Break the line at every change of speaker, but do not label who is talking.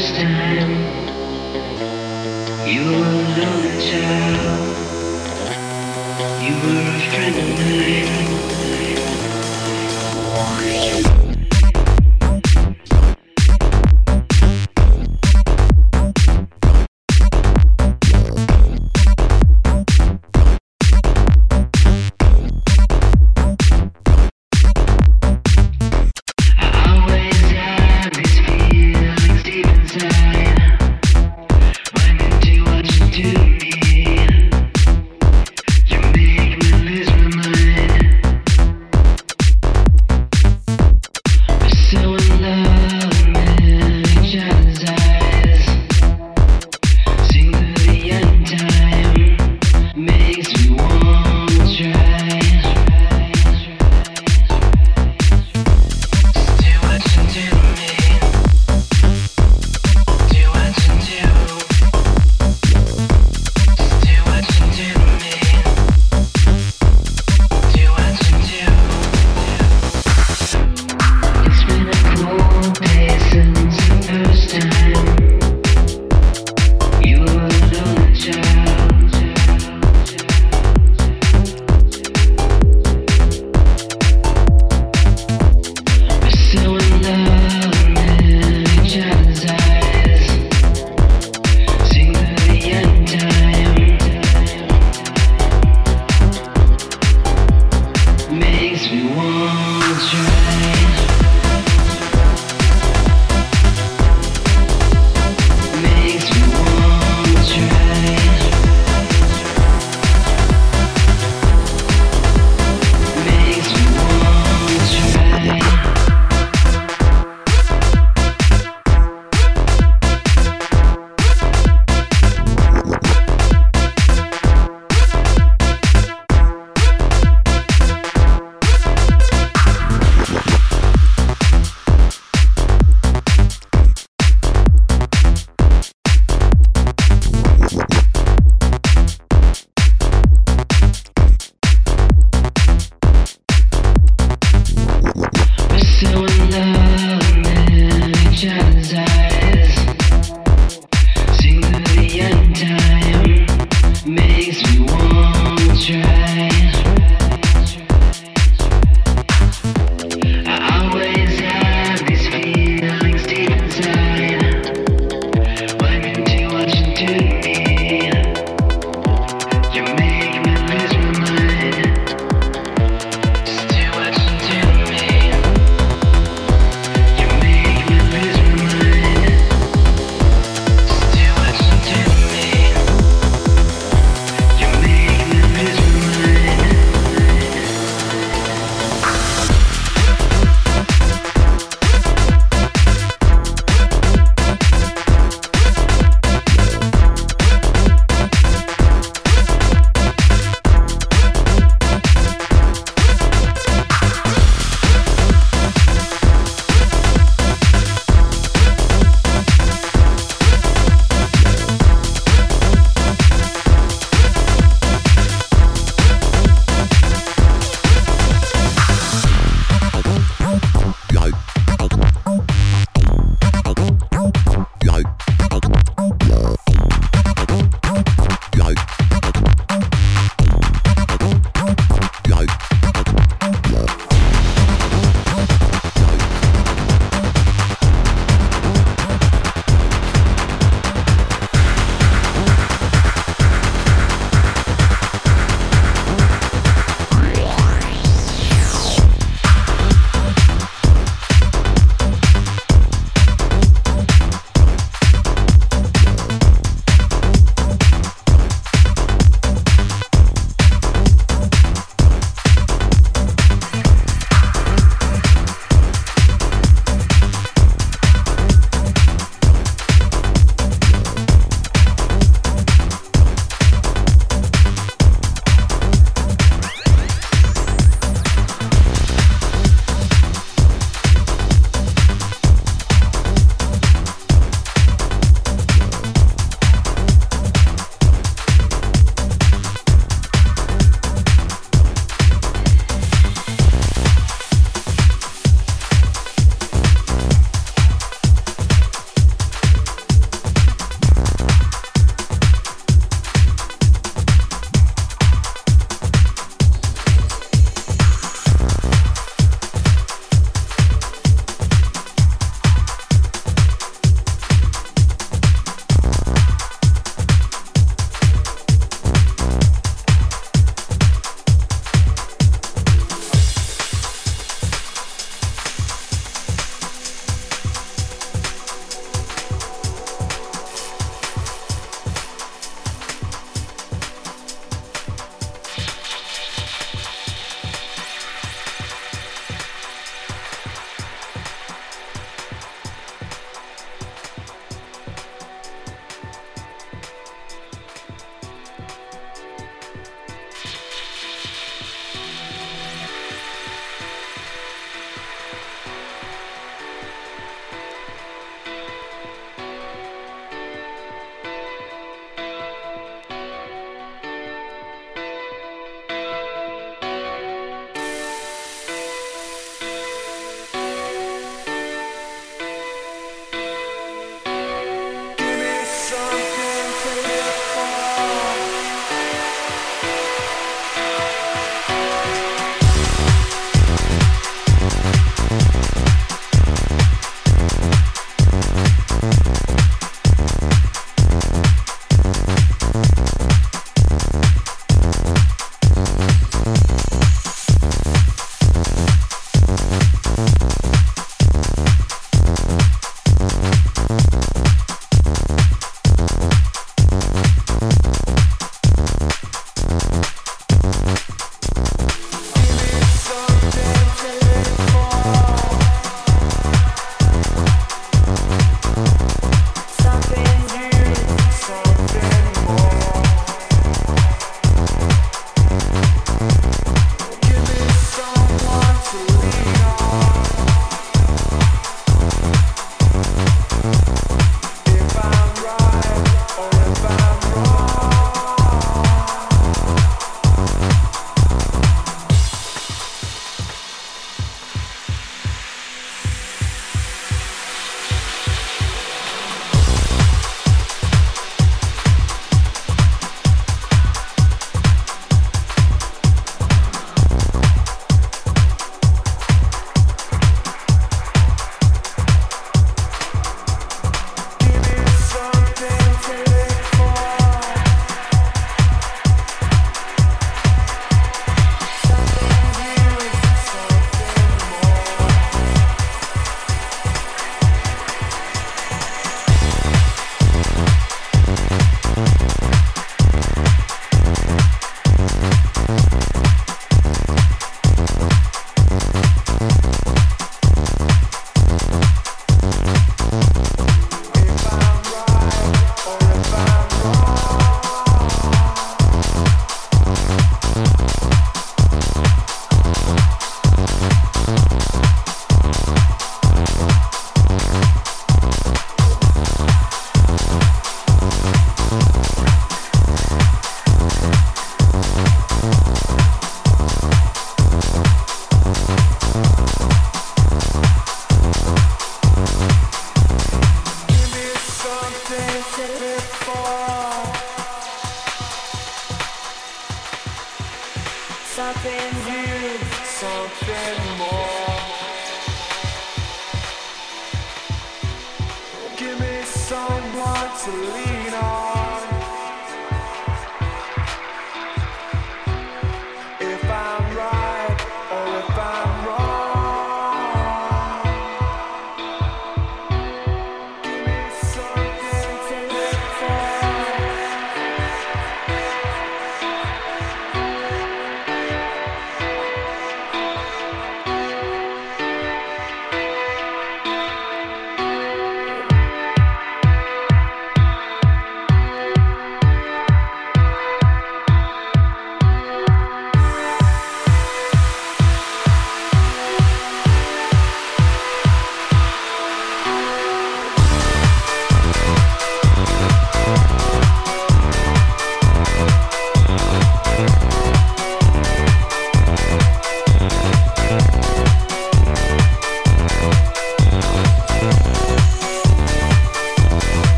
first time you were a lonely child. You were a friend of mine.